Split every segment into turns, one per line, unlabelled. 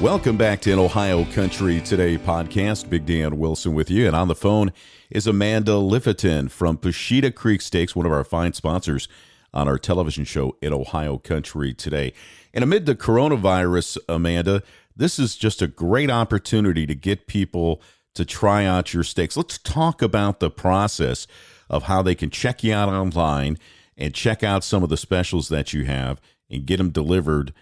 Welcome back to In Ohio Country Today podcast. Big Dan Wilson with you. And on the phone is Amanda Liffiton from Pusheta Creek Steaks, one of our fine sponsors on our television show in Ohio Country Today. And amid the coronavirus, Amanda, this is just a great opportunity to get people to try out your steaks. Let's talk about the process of how they can check you out online and check out some of the specials that you have and get them delivered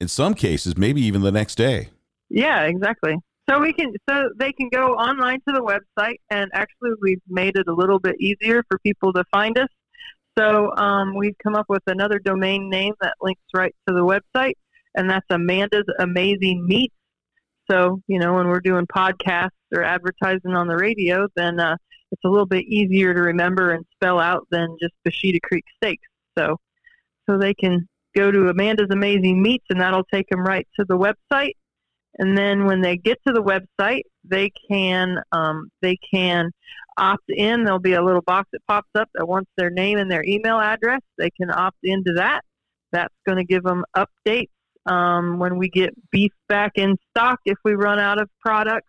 in some cases, maybe even the next day.
Yeah, exactly. So we can, so they can go online to the website, and actually, we've made it a little bit easier for people to find us. So um, we've come up with another domain name that links right to the website, and that's Amanda's Amazing Meats. So you know, when we're doing podcasts or advertising on the radio, then uh, it's a little bit easier to remember and spell out than just Pusheta Creek Steaks. So, so they can go to Amanda's Amazing Meats, and that'll take them right to the website. And then when they get to the website, they can um, they can opt in. There'll be a little box that pops up that wants their name and their email address. They can opt into that. That's going to give them updates um, when we get beef back in stock. If we run out of products,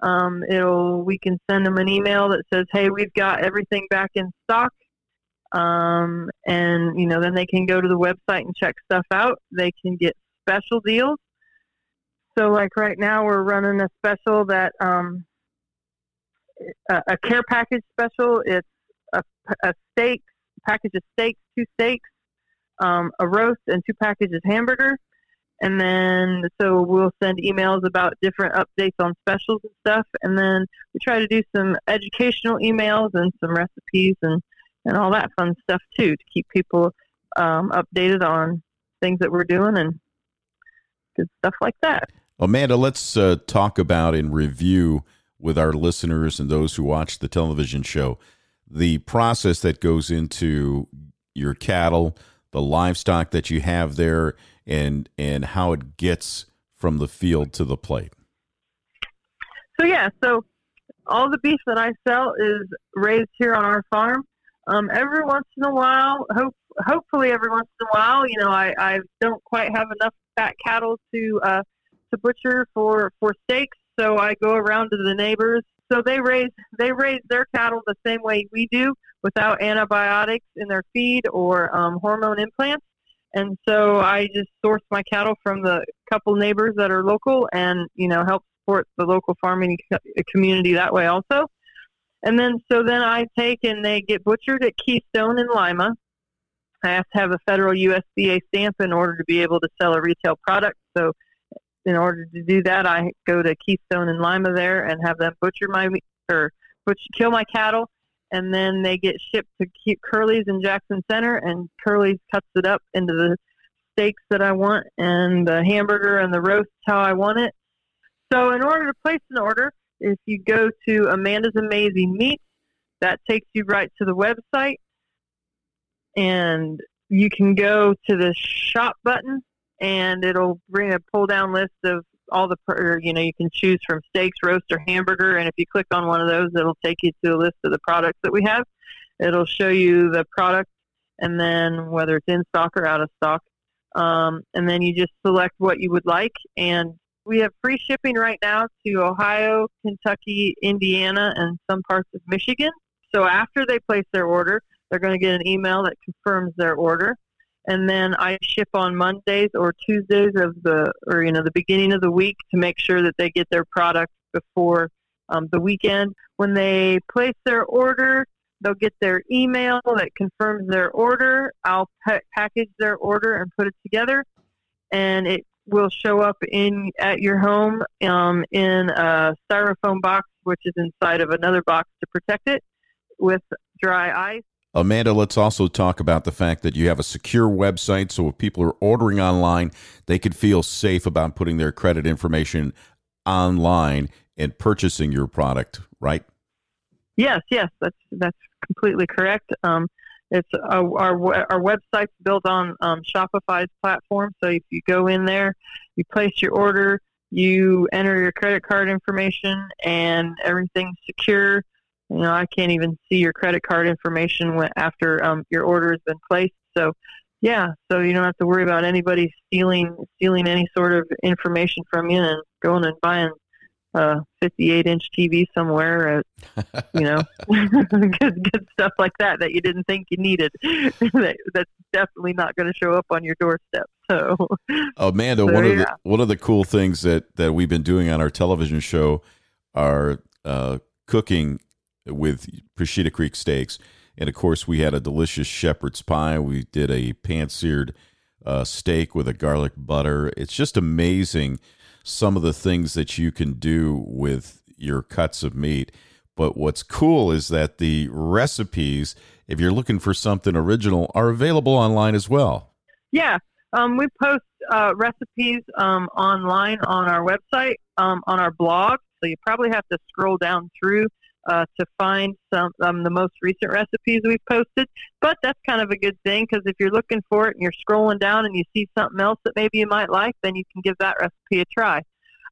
um, it'll we can send them an email that says, "Hey, we've got everything back in stock." Um, and you know, then they can go to the website and check stuff out. They can get special deals. So, like right now, we're running a special that um, a, a care package special. It's a, a steak package of steaks, two steaks, um, a roast, and two packages hamburger. And then, so we'll send emails about different updates on specials and stuff. And then we try to do some educational emails and some recipes and and all that fun stuff too to keep people um, updated on things that we're doing and good stuff like that.
Amanda, let's uh, talk about and review with our listeners and those who watch the television show the process that goes into your cattle, the livestock that you have there, and and how it gets from the field to the plate.
So yeah, so all the beef that I sell is raised here on our farm. Um, every once in a while, hope, hopefully every once in a while, you know, I, I don't quite have enough fat cattle to uh, to butcher for for steaks, so I go around to the neighbors. So they raise they raise their cattle the same way we do, without antibiotics in their feed or um, hormone implants. And so I just source my cattle from the couple neighbors that are local, and you know, help support the local farming community that way also. And then, so then I take and they get butchered at Keystone in Lima. I have to have a federal USDA stamp in order to be able to sell a retail product. So, in order to do that, I go to Keystone in Lima there and have them butcher my or butcher, kill my cattle, and then they get shipped to Curly's in Jackson Center, and Curly's cuts it up into the steaks that I want, and the hamburger and the roast how I want it. So, in order to place an order, if you go to Amanda's Amazing Meats, that takes you right to the website. And you can go to the shop button and it'll bring a pull down list of all the, or, you know, you can choose from steaks, roast, or hamburger. And if you click on one of those, it'll take you to a list of the products that we have. It'll show you the product and then whether it's in stock or out of stock. Um, and then you just select what you would like and we have free shipping right now to Ohio, Kentucky, Indiana, and some parts of Michigan. So after they place their order, they're going to get an email that confirms their order. And then I ship on Mondays or Tuesdays of the, or you know, the beginning of the week to make sure that they get their product before um, the weekend. When they place their order, they'll get their email that confirms their order. I'll pa- package their order and put it together, and it will show up in at your home um, in a styrofoam box, which is inside of another box to protect it with dry ice.
Amanda, let's also talk about the fact that you have a secure website. So if people are ordering online, they could feel safe about putting their credit information online and purchasing your product, right?
Yes, yes, that's that's completely correct. Um, it's uh, our our website's built on um, Shopify's platform. So if you go in there, you place your order, you enter your credit card information, and everything's secure. You know, I can't even see your credit card information after um, your order has been placed. So yeah, so you don't have to worry about anybody stealing stealing any sort of information from you and going and buying a 58 inch TV somewhere, at, you know, good good stuff like that that you didn't think you needed. that, that's definitely not going to show up on your doorstep. So,
Amanda, so, one of the one of the cool things that that we've been doing on our television show are uh, cooking with Pusheta Creek steaks and of course, we had a delicious shepherd's pie. We did a pan seared uh, steak with a garlic butter. It's just amazing some of the things that you can do with your cuts of meat. But what's cool is that the recipes, if you're looking for something original, are available online as well.
Yeah. Um, we post uh, recipes um, online on our website, um, on our blog. So you probably have to scroll down through uh, to find some um, the most recent recipes we've posted. But that's kind of a good thing because if you're looking for it and you're scrolling down and you see something else that maybe you might like, then you can give that recipe a try.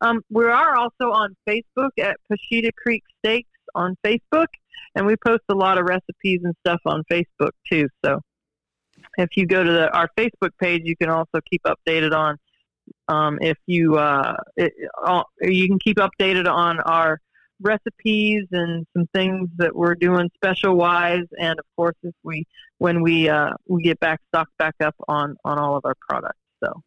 Um, we are also on Facebook at Pusheta Creek Steaks on Facebook, and we post a lot of recipes and stuff on Facebook too. So if you go to the, our Facebook page, you can also keep updated on um, if you uh, it, uh, you can keep updated on our recipes and some things that we're doing special wise and of course if we when we uh, we get back stocked back up on on all of our products so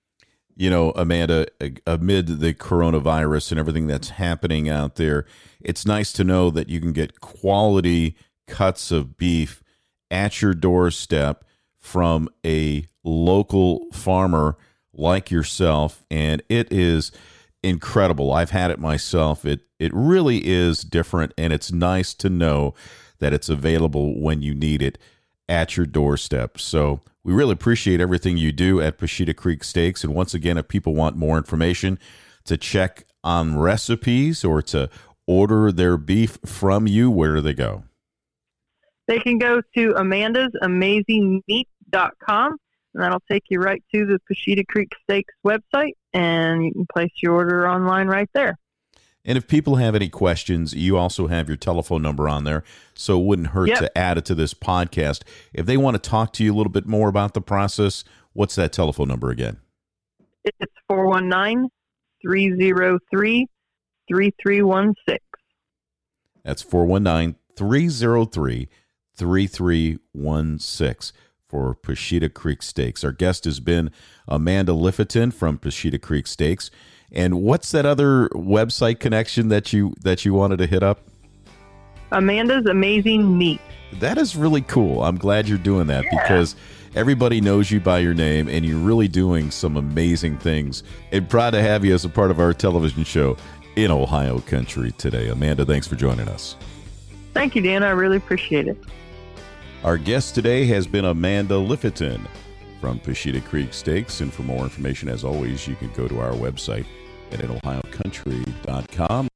you know amanda amid the coronavirus and everything that's happening out there it's nice to know that you can get quality cuts of beef at your doorstep from a local farmer like yourself and it is incredible. I've had it myself. It it really is different and it's nice to know that it's available when you need it at your doorstep. So, we really appreciate everything you do at Pusheta Creek Steaks and once again if people want more information to check on recipes or to order their beef from you, where do they go?
They can go to amandasamazingmeat.com and that'll take you right to the Pusheta Creek Steaks website, and you can place your order online right there.
And if people have any questions, you also have your telephone number on there, so it wouldn't hurt yep. to add it to this podcast. If they want to talk to you a little bit more about the process, what's that telephone number again?
It's 419 303 3316.
That's 419 303 3316 for Pusheta Creek Steaks. Our guest has been Amanda Liffiton from Pusheta Creek Steaks. And what's that other website connection that you that you wanted to hit up?
Amanda's Amazing Meat.
That is really cool. I'm glad you're doing that yeah. because everybody knows you by your name and you're really doing some amazing things. And proud to have you as a part of our television show in Ohio country today. Amanda, thanks for joining us.
Thank you, Dan. I really appreciate it.
Our guest today has been Amanda Liffiton from Pusheta Creek Steaks. And for more information, as always, you can go to our website at InOhioCountry.com.